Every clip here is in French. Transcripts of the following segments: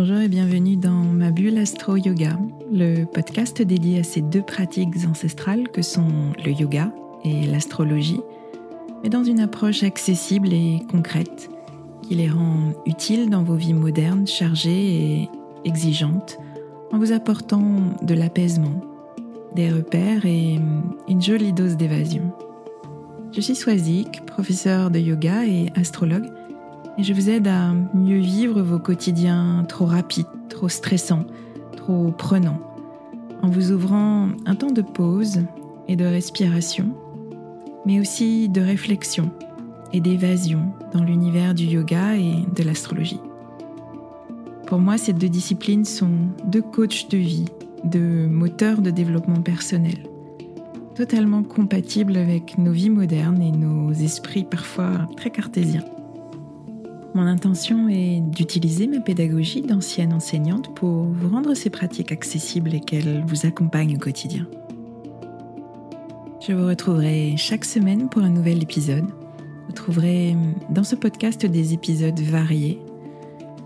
Bonjour et bienvenue dans ma bulle Astro Yoga, le podcast dédié à ces deux pratiques ancestrales que sont le yoga et l'astrologie, mais dans une approche accessible et concrète qui les rend utiles dans vos vies modernes, chargées et exigeantes, en vous apportant de l'apaisement, des repères et une jolie dose d'évasion. Je suis Swazik, professeur de yoga et astrologue, et je vous aide à mieux vivre vos quotidiens trop rapides, trop stressants, trop prenants, en vous ouvrant un temps de pause et de respiration, mais aussi de réflexion et d'évasion dans l'univers du yoga et de l'astrologie. Pour moi, ces deux disciplines sont deux coachs de vie, deux moteurs de développement personnel, totalement compatibles avec nos vies modernes et nos esprits parfois très cartésiens. Mon intention est d'utiliser ma pédagogie d'ancienne enseignante pour vous rendre ces pratiques accessibles et qu'elles vous accompagnent au quotidien. Je vous retrouverai chaque semaine pour un nouvel épisode. Vous trouverez dans ce podcast des épisodes variés,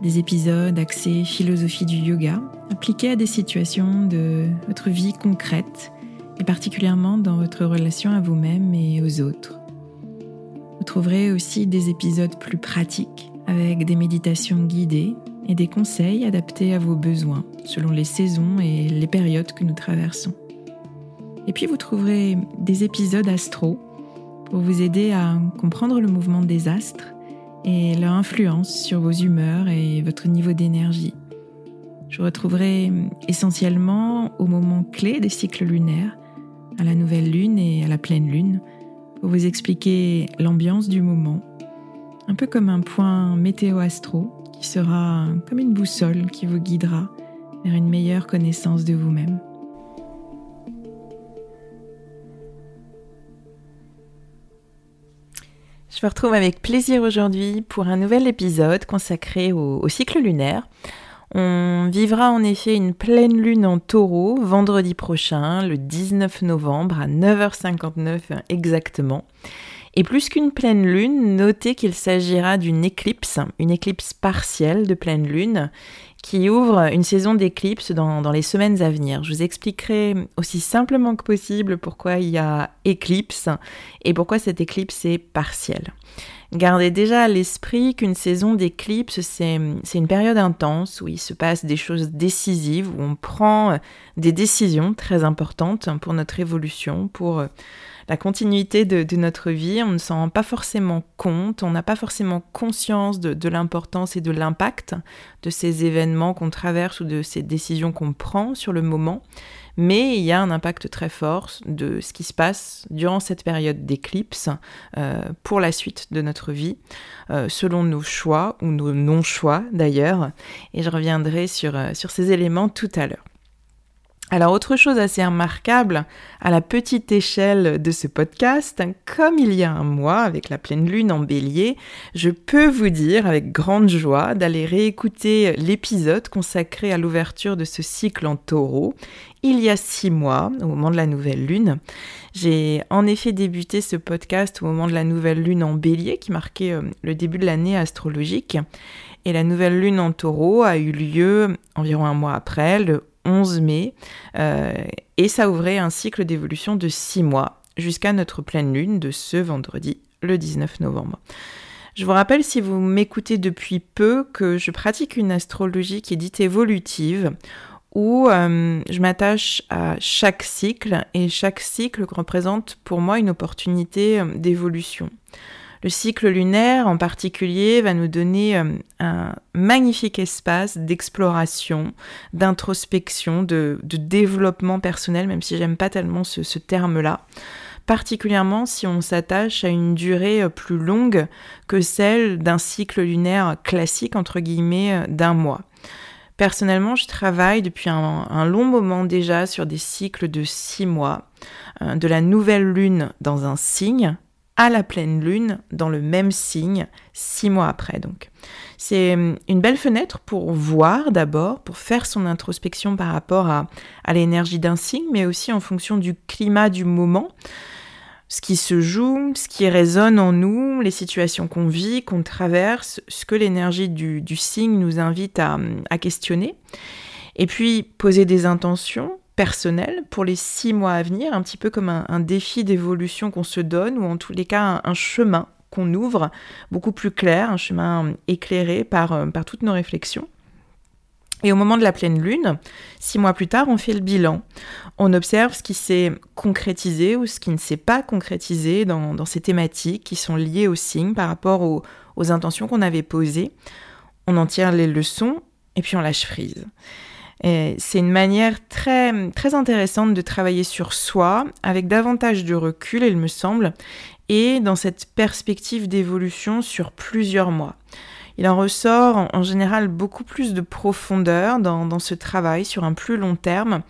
des épisodes axés philosophie du yoga, appliqués à des situations de votre vie concrète et particulièrement dans votre relation à vous-même et aux autres. Vous trouverez aussi des épisodes plus pratiques avec des méditations guidées et des conseils adaptés à vos besoins selon les saisons et les périodes que nous traversons. Et puis vous trouverez des épisodes astro pour vous aider à comprendre le mouvement des astres et leur influence sur vos humeurs et votre niveau d'énergie. Je retrouverai essentiellement au moment clé des cycles lunaires, à la nouvelle lune et à la pleine lune, pour vous expliquer l'ambiance du moment un peu comme un point météo-astro qui sera comme une boussole qui vous guidera vers une meilleure connaissance de vous-même. Je vous retrouve avec plaisir aujourd'hui pour un nouvel épisode consacré au, cycle lunaire. On vivra en effet une pleine lune en taureau vendredi prochain, le 19 novembre à 9h59 exactement. Et plus qu'une pleine lune, notez qu'il s'agira d'une éclipse, une éclipse partielle de pleine lune, qui ouvre une saison d'éclipse dans, les semaines à venir. Je vous expliquerai aussi simplement que possible pourquoi il y a éclipse et pourquoi cette éclipse est partielle. Gardez déjà à l'esprit qu'une saison d'éclipse, c'est une période intense où il se passe des choses décisives, où on prend des décisions très importantes pour notre évolution, pour la continuité de, notre vie, on ne s'en rend pas forcément compte, on n'a pas forcément conscience de, l'importance et de l'impact de ces événements qu'on traverse ou de ces décisions qu'on prend sur le moment, mais il y a un impact très fort de ce qui se passe durant cette période d'éclipse euh, pour la suite de notre vie, euh, selon nos choix ou nos non-choix d'ailleurs, et je reviendrai sur, euh, sur ces éléments tout à l'heure. Alors autre chose assez remarquable à la petite échelle de ce podcast, comme il y a un mois avec la pleine lune en bélier, je peux vous dire avec grande joie d'aller réécouter l'épisode consacré à l'ouverture de ce cycle en taureau il y a six mois, au moment de la nouvelle lune. J'ai en effet débuté ce podcast au moment de la nouvelle lune en bélier qui marquait euh, le début de l'année astrologique. Et la nouvelle lune en taureau a eu lieu environ un mois après, le 11 mai, euh, et ça ouvrait un cycle d'évolution de 6 mois jusqu'à notre pleine lune de ce vendredi, le 19 novembre. Je vous rappelle, si vous m'écoutez depuis peu, que je pratique une astrologie qui est dite évolutive, où euh, je m'attache à chaque cycle, et chaque cycle représente pour moi une opportunité euh, d'évolution. Le cycle lunaire en particulier va nous donner euh, un magnifique espace d'exploration, d'introspection, de, développement personnel, même si j'aime pas tellement ce, terme-là particulièrement si on s'attache à une durée euh, plus longue que celle d'un cycle lunaire classique, entre guillemets, euh, d'un mois. Personnellement, je travaille depuis un, long moment déjà sur des cycles de six mois, de la nouvelle lune dans un signe à la pleine lune dans le même signe six mois après donc. C'est hum, une belle fenêtre pour voir d'abord, pour faire son introspection par rapport à, à l'énergie d'un signe, mais aussi en fonction du climat du moment. ce qui se joue, ce qui résonne en nous, les situations qu'on vit, qu'on traverse, ce que l'énergie du, signe nous invite à, questionner. Et puis poser des intentions personnelles pour les six mois à venir, un petit peu comme un, défi d'évolution qu'on se donne, ou en tous les cas un, chemin qu'on ouvre beaucoup plus clair, un chemin éclairé par, euh, par toutes nos réflexions. Et au moment de la pleine lune, six mois plus tard, on fait le bilan. On observe ce qui s'est concrétisé ou ce qui ne s'est pas concrétisé dans, ces thématiques qui sont liées au signe par rapport aux, intentions qu'on avait posées. On en tire les leçons et puis on lâche prise. C'est une manière très, très intéressante de travailler sur soi avec davantage de recul, il me semble, et dans cette perspective d'évolution sur plusieurs mois. Il en ressort en, général beaucoup plus de profondeur dans, ce travail sur un plus long terme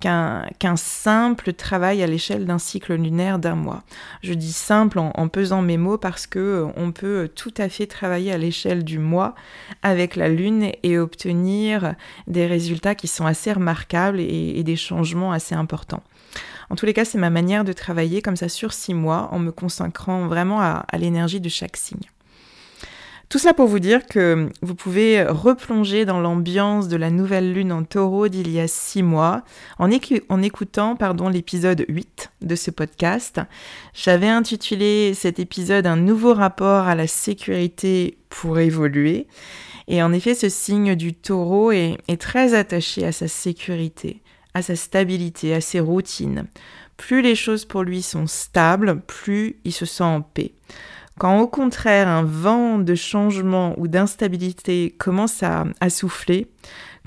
qu'un simple travail à l'échelle d'un cycle lunaire d'un mois. Je dis simple en, pesant mes mots parce que euh, on peut tout à fait travailler à l'échelle du mois avec la lune et obtenir des résultats qui sont assez remarquables et, des changements assez importants. En tous les cas, c'est ma manière de travailler comme ça sur six mois en me consacrant vraiment à l'énergie de chaque signe. Tout cela pour vous dire que vous pouvez replonger dans l'ambiance de la nouvelle lune en taureau d'il y a six mois en, écoutant pardon, l'épisode 8 de ce podcast. J'avais intitulé cet épisode Un nouveau rapport à la sécurité pour évoluer. Et en effet, ce signe du taureau est, est très attaché à sa sécurité, à sa stabilité, à ses routines. Plus les choses pour lui sont stables, plus il se sent en paix. Quand au contraire un vent de changement ou d'instabilité commence à, souffler,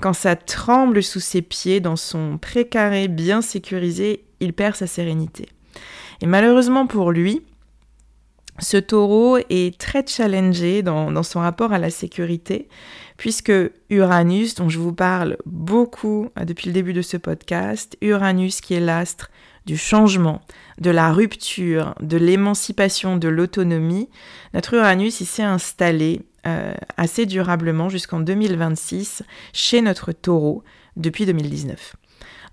quand ça tremble sous ses pieds dans son précaré bien sécurisé, il perd sa sérénité. Et malheureusement pour lui, ce taureau est très challengé dans, son rapport à la sécurité, puisque Uranus, dont je vous parle beaucoup euh, depuis le début de ce podcast, Uranus qui est l'astre du changement, de la rupture, de l'émancipation, de l'autonomie, notre Uranus s'est installé euh, assez durablement jusqu'en 2026 chez notre taureau depuis 2019.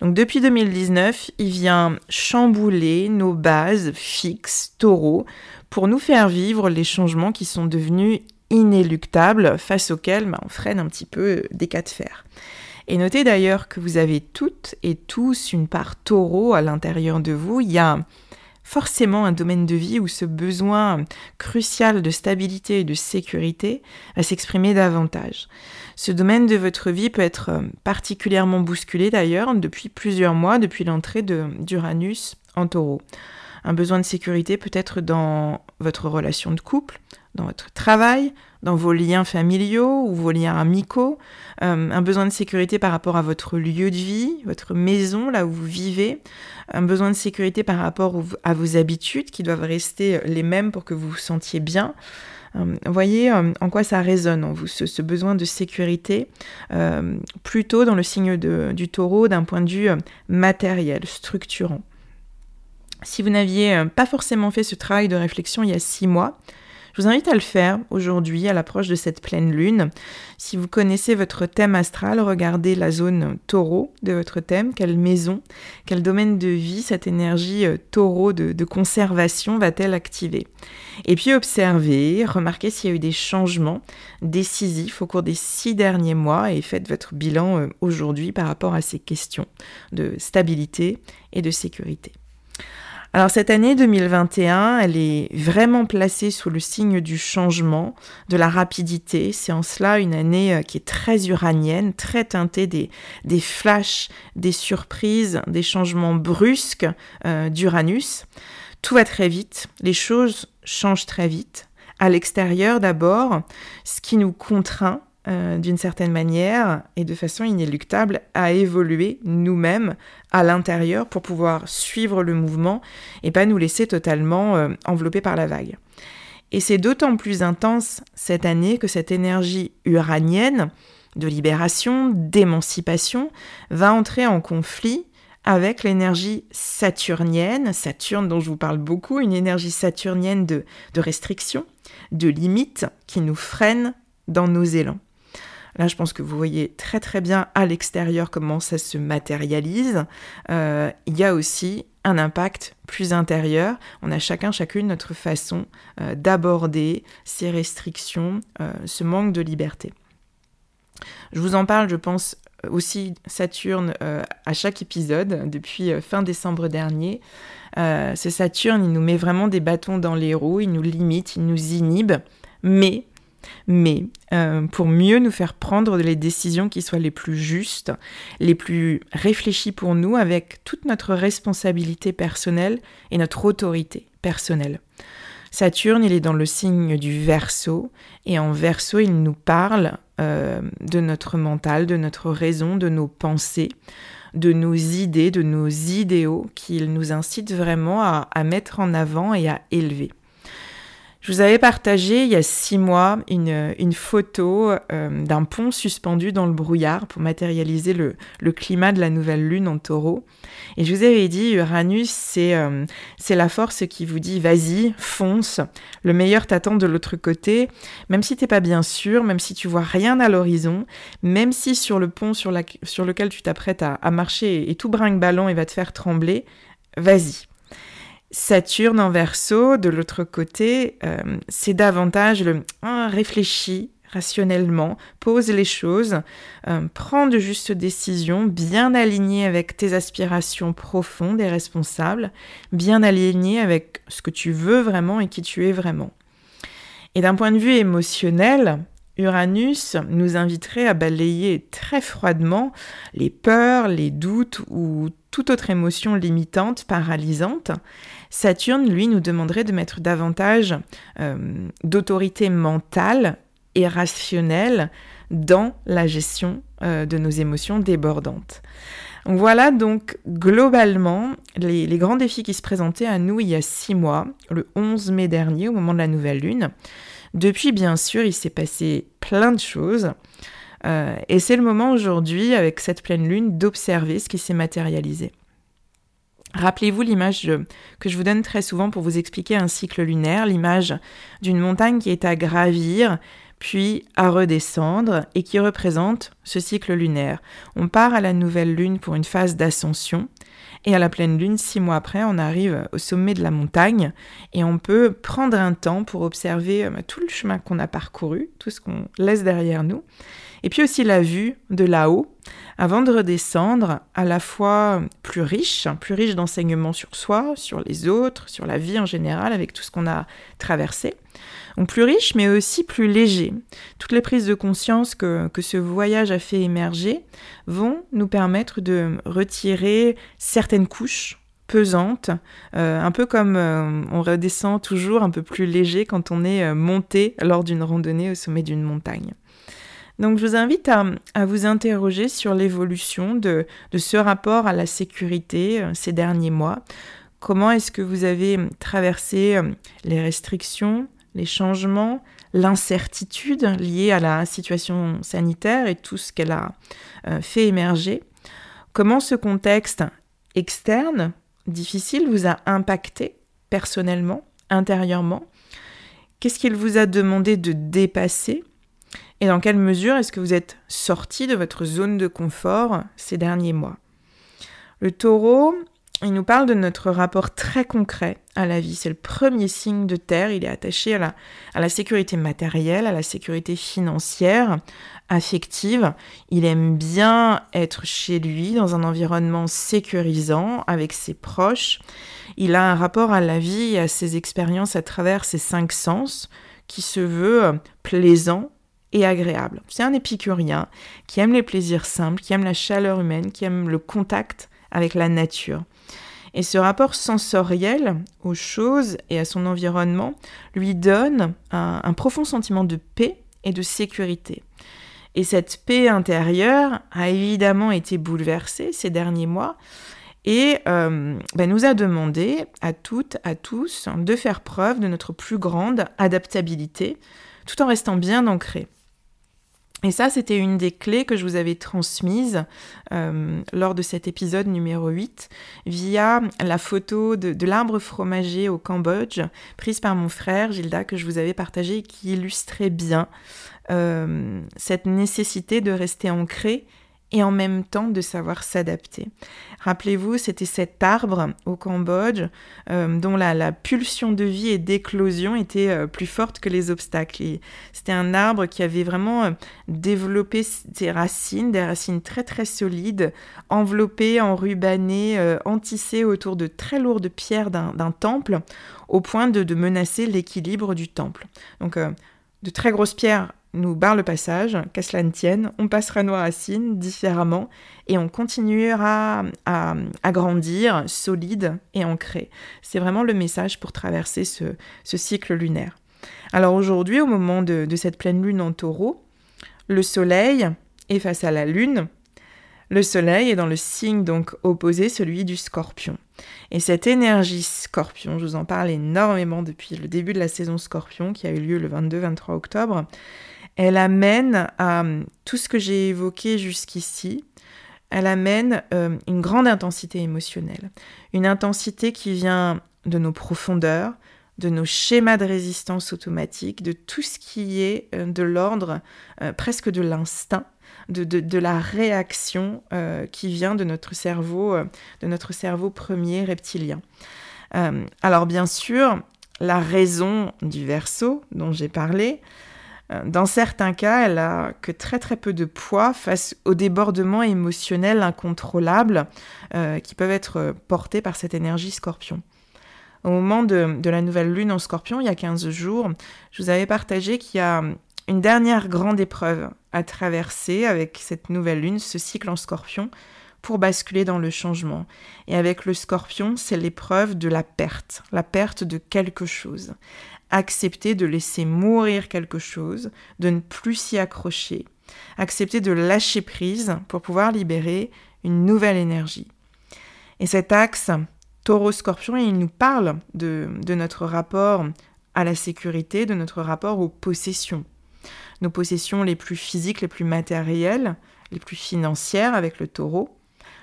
Donc depuis 2019, il vient chambouler nos bases fixes taureaux pour nous faire vivre les changements qui sont devenus inéluctables face auxquels bah, on freine un petit peu des cas de fer. Et notez d'ailleurs que vous avez toutes et tous une part taureau à l'intérieur de vous. Il y a forcément un domaine de vie où ce besoin crucial de stabilité et de sécurité va s'exprimer davantage. Ce domaine de votre vie peut être particulièrement bousculé d'ailleurs depuis plusieurs mois, depuis l'entrée d'Uranus en taureau. Un besoin de sécurité peut être dans votre relation de couple, dans votre travail, dans vos liens familiaux ou vos liens amicaux, euh, un besoin de sécurité par rapport à votre lieu de vie, votre maison, là où vous vivez, un besoin de sécurité par rapport à vos habitudes qui doivent rester les mêmes pour que vous vous sentiez bien. Euh, voyez euh, en quoi ça résonne ce, besoin de sécurité, plutôt dans le signe du taureau d'un point de vue matériel, structurant. Si vous n'aviez pas forcément fait ce travail de réflexion il y a six mois, je vous invite à le faire aujourd'hui à l'approche de cette pleine lune. Si vous connaissez votre thème astral, regardez la zone taureau de votre thème, quelle maison, quel domaine de vie cette énergie euh, taureau de, de conservation va-t-elle activer? Et puis observez, remarquez s'il y a eu des changements décisifs au cours des six derniers mois et faites votre bilan euh, aujourd'hui par rapport à ces questions de stabilité et de sécurité. Alors cette année 2021, elle est vraiment placée sous le signe du changement, de la rapidité. C'est en cela une année euh, qui est très uranienne, très teintée des, des flashs, des surprises, des changements brusques euh, d'Uranus. Tout va très vite, les choses changent très vite. À l'extérieur d'abord, ce qui nous contraint euh, d'une certaine manière et de façon inéluctable à évoluer nous-mêmes à l'intérieur pour pouvoir suivre le mouvement et pas nous laisser totalement euh, enveloppés par la vague. Et c'est d'autant plus intense cette année que cette énergie uranienne de libération, d'émancipation, va entrer en conflit avec l'énergie saturnienne, Saturne dont je vous parle beaucoup, une énergie saturnienne de, de restriction, de limite qui nous freine dans nos élans. Là, je pense que vous voyez très très bien à l'extérieur comment ça se matérialise. Euh, il y a aussi un impact plus intérieur. On a chacun, chacune notre façon euh, d'aborder ces restrictions, euh, ce manque de liberté. Je vous en parle, je pense, aussi Saturne à chaque épisode depuis fin décembre dernier. ce Saturne, il nous met vraiment des bâtons dans les roues, il nous limite, il nous inhibe, mais mais euh, pour mieux nous faire prendre les décisions qui soient les plus justes, les plus réfléchies pour nous, avec toute notre responsabilité personnelle et notre autorité personnelle. Saturne, il est dans le signe du Verseau, et en Verseau, il nous parle euh, de notre mental, de notre raison, de nos pensées, de nos idées, de nos idéaux, qu'il nous incite vraiment à mettre en avant et à élever. Je vous avais partagé il y a six mois une, photo euh, d'un pont suspendu dans le brouillard pour matérialiser le, climat de la nouvelle lune en taureau. Et je vous avais dit, Uranus, euh, c'est la force qui vous dit vas-y, fonce, le meilleur t'attend de l'autre côté, même si t'es pas bien sûr, même si tu vois rien à l'horizon, même si sur le pont sur, lequel tu t'apprêtes à, marcher et tout brinque-ballon et va te faire trembler, vas-y. Saturne en verso, de l'autre côté, euh, c'est davantage le réfléchis rationnellement, pose les choses, euh, prends de justes décisions, bien alignées avec tes aspirations profondes et responsables, bien alignées avec ce que tu veux vraiment et qui tu es vraiment. Et d'un point de vue émotionnel, Uranus nous inviterait à balayer très froidement les peurs, les doutes ou toute autre émotion limitante, paralysante. Saturne, lui, nous demanderait de mettre davantage euh, d'autorité mentale et rationnelle dans la gestion euh, de nos émotions débordantes. Voilà donc globalement les, grands défis qui se présentaient à nous il y a six mois, le 11 mai dernier, au moment de la nouvelle lune. Depuis, bien sûr, il s'est passé plein de choses. Euh, et c'est le moment aujourd'hui, avec cette pleine lune, d'observer ce qui s'est matérialisé. Rappelez-vous l'image que je vous donne très souvent pour vous expliquer un cycle lunaire, l'image d'une montagne qui est à gravir, puis à redescendre, et qui représente ce cycle lunaire. On part à la nouvelle lune pour une phase d'ascension, et à la pleine lune, six mois après, on arrive au sommet de la montagne et on peut prendre un temps pour observer euh, tout le chemin qu'on a parcouru, tout ce qu'on laisse derrière nous. Et puis aussi la vue de là-haut, avant de redescendre, à la fois plus riche, plus riche d'enseignements sur soi, sur les autres, sur la vie en général, avec tout ce qu'on a traversé. Donc plus riche, mais aussi plus léger. Toutes les prises de conscience que, ce voyage a fait émerger vont nous permettre de retirer certaines couches pesantes, euh, un peu comme euh, on redescend toujours un peu plus léger quand on est euh, monté lors d'une randonnée au sommet d'une montagne. Donc je vous invite à, vous interroger sur l'évolution de, ce rapport à la sécurité euh, ces derniers mois. Comment est-ce que vous avez traversé euh, les restrictions, les changements, l'incertitude liée à la situation sanitaire et tout ce qu'elle a euh, fait émerger? Comment ce contexte externe, difficile, vous a impacté personnellement, intérieurement? Qu'est-ce qu'il vous a demandé de dépasser? Et dans quelle mesure est-ce que vous êtes sorti de votre zone de confort ces derniers mois? Le taureau, il nous parle de notre rapport très concret à la vie. C'est le premier signe de terre. Il est attaché à la, sécurité matérielle, à la sécurité financière, affective. Il aime bien être chez lui, dans un environnement sécurisant, avec ses proches. Il a un rapport à la vie et à ses expériences à travers ses cinq sens qui se veut plaisant, C'est un épicurien qui aime les plaisirs simples, qui aime la chaleur humaine, qui aime le contact avec la nature. Et ce rapport sensoriel aux choses et à son environnement lui donne un, profond sentiment de paix et de sécurité. Et cette paix intérieure a évidemment été bouleversée ces derniers mois et euh, ben, nous a demandé à toutes, à tous, de faire preuve de notre plus grande adaptabilité tout en restant bien ancrés. Et ça, c'était une des clés que je vous avais transmises euh, lors de cet épisode numéro 8 via la photo de, l'arbre fromager au Cambodge prise par mon frère Gilda que je vous avais partagée et qui illustrait bien euh, cette nécessité de rester ancré et en même temps de savoir s'adapter. Rappelez-vous, c'était cet arbre au Cambodge euh, dont la, pulsion de vie et d'éclosion était euh, plus forte que les obstacles. C'était un arbre qui avait vraiment euh, développé ses racines, des racines très très solides, enveloppées, enrubannées, entissées autour de très lourdes pierres d'un temple, au point de, de menacer l'équilibre du temple. Donc de très grosses pierres nous barrent le passage, qu'à cela ne tienne, on passera nos racines différemment et on continuera à, grandir solide et ancré. C'est vraiment le message pour traverser ce, cycle lunaire. Alors aujourd'hui, au moment de, de cette pleine lune en taureau, le soleil est face à la lune. Le soleil est dans le signe donc opposé, celui du scorpion. Et cette énergie scorpion, je vous en parle énormément depuis le début de la saison scorpion qui a eu lieu le 22-23 octobre, elle amène à euh, tout ce que j'ai évoqué jusqu'ici, elle amène euh, une grande intensité émotionnelle. Une intensité qui vient de nos profondeurs, de nos schémas de résistance automatique, de tout ce qui est euh, de l'ordre presque de l'instinct, de, la réaction qui vient de notre cerveau, de notre cerveau premier reptilien. alors bien sûr, la raison du verso dont j'ai parlé, dans certains cas, elle a que très très peu de poids face aux débordements émotionnels incontrôlables euh, qui peuvent être portés par cette énergie scorpion. Au moment de, la nouvelle lune en scorpion, il y a 15 jours, je vous avais partagé qu'il y a une dernière grande épreuve à traverser avec cette nouvelle lune, ce cycle en scorpion, pour basculer dans le changement. Et avec le scorpion, c'est l'épreuve de la perte, la perte de quelque chose accepter de laisser mourir quelque chose, de ne plus s'y accrocher, accepter de lâcher prise pour pouvoir libérer une nouvelle énergie. Et cet axe taureau-scorpion, il nous parle de, de notre rapport à la sécurité, de notre rapport aux possessions. Nos possessions les plus physiques, les plus matérielles, les plus financières avec le taureau,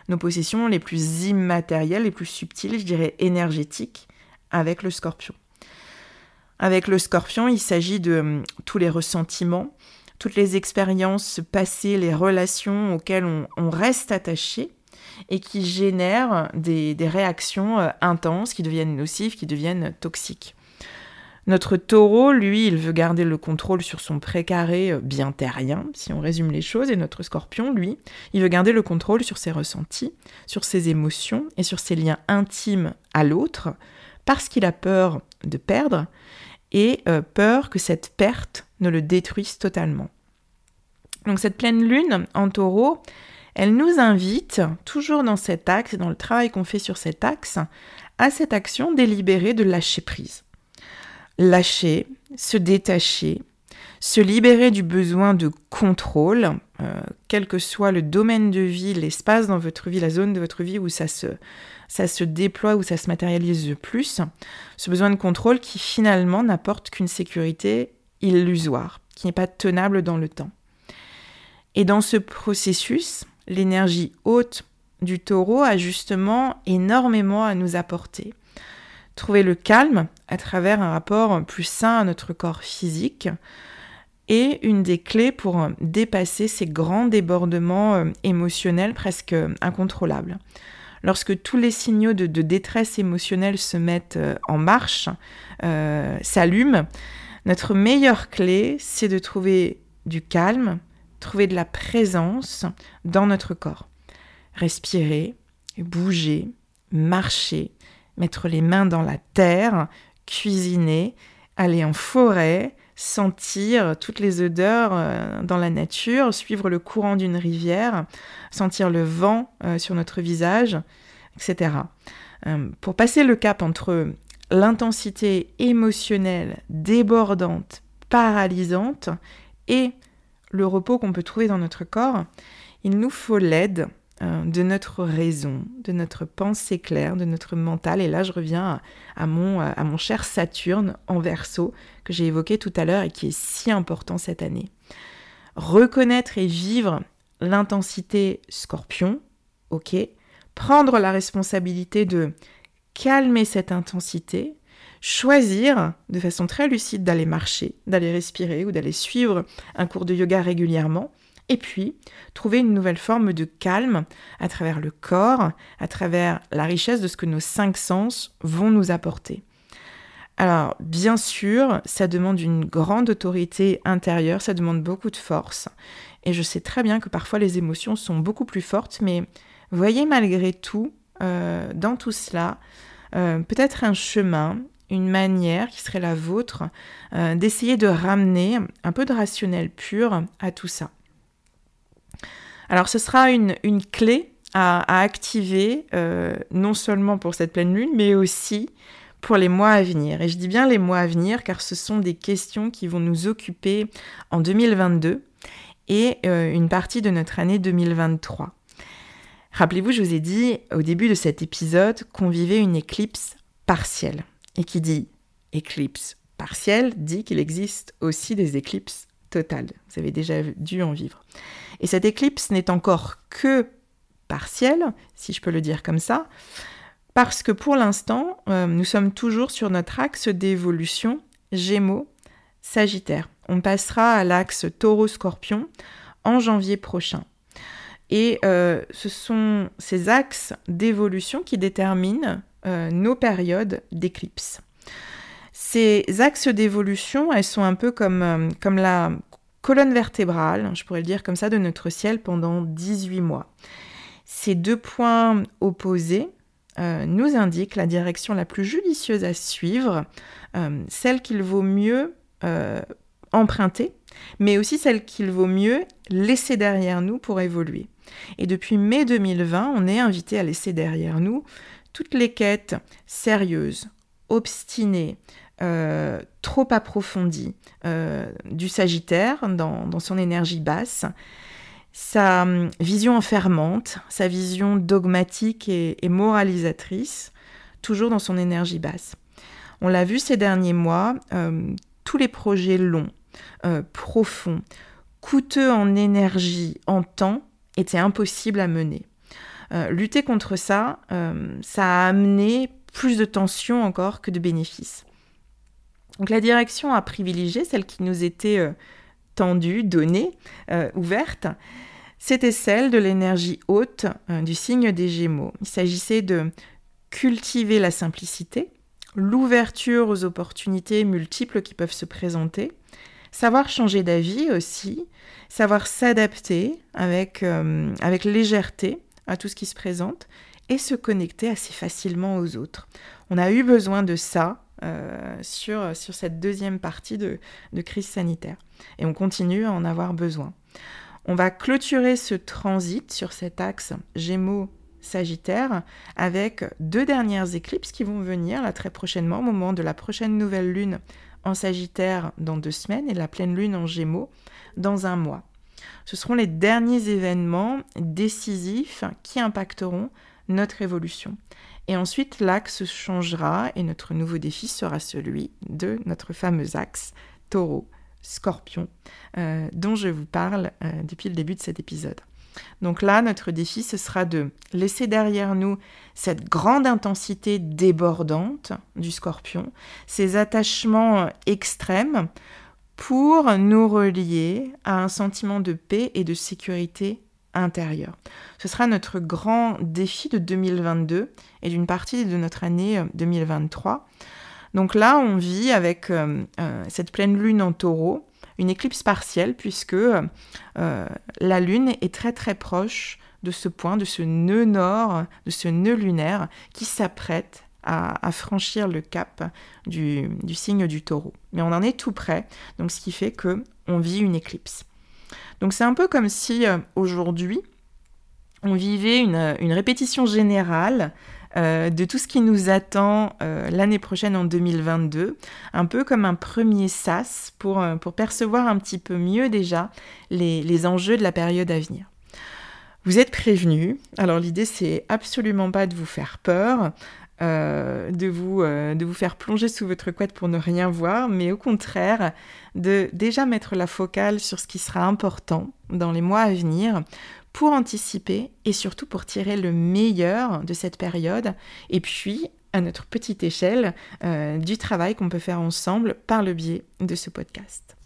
nos possessions les plus immatérielles, les plus subtiles, je dirais énergétiques, avec le scorpion. Avec le scorpion, il s'agit de hum, tous les ressentiments, toutes les expériences passées, les relations auxquelles on, reste attaché et qui génèrent des, réactions euh, intenses qui deviennent nocives, qui deviennent toxiques. Notre taureau, lui, il veut garder le contrôle sur son précaré euh, bien terrien, si on résume les choses, et notre scorpion, lui, il veut garder le contrôle sur ses ressentis, sur ses émotions et sur ses liens intimes à l'autre, parce qu'il a peur de perdre et euh, peur que cette perte ne le détruise totalement. Donc cette pleine lune en taureau, elle nous invite, toujours dans cet axe, dans le travail qu'on fait sur cet axe, à cette action délibérée de lâcher prise. Lâcher, se détacher, se libérer du besoin de contrôle, euh, quel que soit le domaine de vie, l'espace dans votre vie, la zone de votre vie où ça se, ça se déploie, où ça se matérialise le plus, ce besoin de contrôle qui finalement n'apporte qu'une sécurité illusoire, qui n'est pas tenable dans le temps. Et dans ce processus, l'énergie haute du taureau a justement énormément à nous apporter. Trouver le calme à travers un rapport plus sain à notre corps physique, est une des clés pour euh, dépasser ces grands débordements euh, émotionnels presque euh, incontrôlables. Lorsque tous les signaux de, détresse émotionnelle se mettent en marche, s'allument, notre meilleure clé, c'est de trouver du calme, trouver de la présence dans notre corps. Respirer, bouger, marcher, mettre les mains dans la terre, cuisiner, aller en forêt, sentir toutes les odeurs euh, dans la nature, suivre le courant d'une rivière, sentir le vent euh, sur notre visage, etc. Euh, pour passer le cap entre l'intensité émotionnelle débordante, paralysante, et le repos qu'on peut trouver dans notre corps, il nous faut l'aide euh, de notre raison, de notre pensée claire, de notre mental. Et là, je reviens à, mon, à mon cher Saturne en verso que j'ai évoqué tout à l'heure et qui est si important cette année. Reconnaître et vivre l'intensité scorpion, ok. Prendre la responsabilité de calmer cette intensité, choisir de façon très lucide d'aller marcher, d'aller respirer ou d'aller suivre un cours de yoga régulièrement Et puis, trouver une nouvelle forme de calme à travers le corps, à travers la richesse de ce que nos cinq sens vont nous apporter. Alors, bien sûr, ça demande une grande autorité intérieure, ça demande beaucoup de force. Et je sais très bien que parfois les émotions sont beaucoup plus fortes, mais voyez malgré tout, euh, dans tout cela, euh, peut-être un chemin, une manière qui serait la vôtre euh, d'essayer de ramener un peu de rationnel pur à tout ça. Alors ce sera une, clé à, activer, non seulement pour cette pleine lune, mais aussi pour les mois à venir. Et je dis bien les mois à venir car ce sont des questions qui vont nous occuper en 2022 et euh, une partie de notre année 2023. Rappelez-vous, je vous ai dit au début de cet épisode qu'on vivait une éclipse partielle. Et qui dit éclipse partielle dit qu'il existe aussi des éclipses totales. Vous avez déjà dû en vivre. Et cette éclipse n'est encore que partielle, si je peux le dire comme ça, parce que pour l'instant, euh, nous sommes toujours sur notre axe d'évolution Gémeaux-Sagittaire. On passera à l'axe Taureau-Scorpion en janvier prochain. Et euh, ce sont ces axes d'évolution qui déterminent euh, nos périodes d'éclipse. Ces axes d'évolution, elles sont un peu comme, comme la colonne vertébrale, je pourrais le dire comme ça, de notre ciel pendant 18 mois. Ces deux points opposés euh, nous indique la direction la plus judicieuse à suivre, euh, celle qu'il vaut mieux euh, emprunter, mais aussi celle qu'il vaut mieux laisser derrière nous pour évoluer. Et depuis mai 2020, on est invité à laisser derrière nous toutes les quêtes sérieuses, obstinées, trop approfondies du Sagittaire dans, son énergie basse, sa hum, vision enfermante, sa vision dogmatique et, moralisatrice, toujours dans son énergie basse. On l'a vu ces derniers mois, hum, tous les projets longs, euh, profonds, coûteux en énergie, en temps, étaient impossibles à mener. Euh, lutter contre ça, hum, ça a amené plus de tensions encore que de bénéfices. Donc la direction à privilégier, celle qui nous était euh, tendue, donnée, ouverte, c'était celle de l'énergie haute euh, du signe des Gémeaux. Il s'agissait de cultiver la simplicité, l'ouverture aux opportunités multiples qui peuvent se présenter, savoir changer d'avis aussi, savoir s'adapter avec, euh, avec légèreté à tout ce qui se présente et se connecter assez facilement aux autres. On a eu besoin de ça euh, sur, cette deuxième partie de, crise sanitaire et on continue à en avoir besoin. On va clôturer ce transit sur cet axe Gémeaux-Sagittaire avec deux dernières éclipses qui vont venir là très prochainement au moment de la prochaine nouvelle lune en Sagittaire dans deux semaines et la pleine lune en Gémeaux dans un mois. Ce seront les derniers événements décisifs qui impacteront notre évolution. Et ensuite, l'axe changera et notre nouveau défi sera celui de notre fameux axe taureau scorpion euh, dont je vous parle euh, depuis le début de cet épisode. Donc là, notre défi, ce sera de laisser derrière nous cette grande intensité débordante du scorpion, ces attachements extrêmes pour nous relier à un sentiment de paix et de sécurité intérieure. Ce sera notre grand défi de 2022 et d'une partie de notre année 2023. Euh, donc là, on vit avec euh, euh, cette pleine lune en taureau, une éclipse partielle, puisque la lune est très très proche de ce point, de ce nœud nord, de ce nœud lunaire qui s'apprête à, franchir le cap du, signe du taureau. Mais on en est tout près, donc ce qui fait que on vit une éclipse. Donc c'est un peu comme si aujourd'hui on vivait une répétition générale euh, de tout ce qui nous attend euh, l'année prochaine en 2022, un peu comme un premier sas pour, euh, pour percevoir un petit peu mieux déjà les, les enjeux de la période à venir. Vous êtes prévenus, alors l'idée c'est absolument pas de vous faire peur, de, vous, de vous faire plonger sous votre couette pour ne rien voir, mais au contraire, de déjà mettre la focale sur ce qui sera important dans les mois à venir pour anticiper et surtout pour tirer le meilleur de cette période et puis à notre petite échelle euh, du travail qu'on peut faire ensemble par le biais de ce podcast.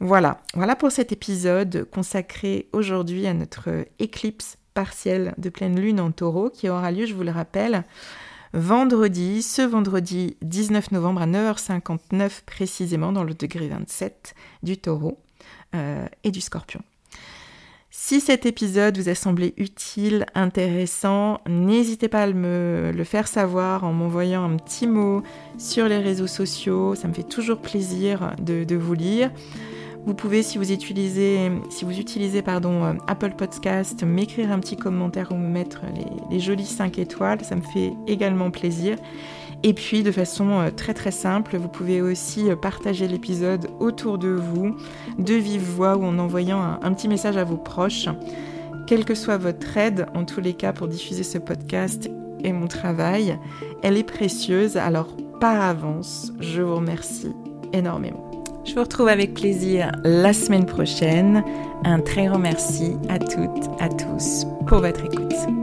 Voilà, voilà pour cet épisode consacré aujourd'hui à notre éclipse partielle de pleine lune en taureau qui aura lieu, je vous le rappelle, vendredi, ce vendredi 19 novembre à 9h59 précisément dans le degré 27 du taureau euh, et du scorpion. Si cet épisode vous a semblé utile, intéressant, n'hésitez pas à me le faire savoir en m'envoyant un petit mot sur les réseaux sociaux. Ça me fait toujours plaisir de, vous lire. Vous pouvez, si vous utilisez, si vous utilisez pardon, euh, Apple Podcast, m'écrire un petit commentaire ou me mettre les, jolies 5 étoiles. Ça me fait également plaisir. Et puis de façon euh, très très simple, vous pouvez aussi euh, partager l'épisode autour de vous, de vive voix ou en envoyant un, petit message à vos proches. Quelle que soit votre aide, en tous les cas pour diffuser ce podcast et mon travail, elle est précieuse. Alors par avance, je vous remercie énormément. Je vous retrouve avec plaisir la semaine prochaine. Un très grand merci à toutes, à tous pour votre écoute.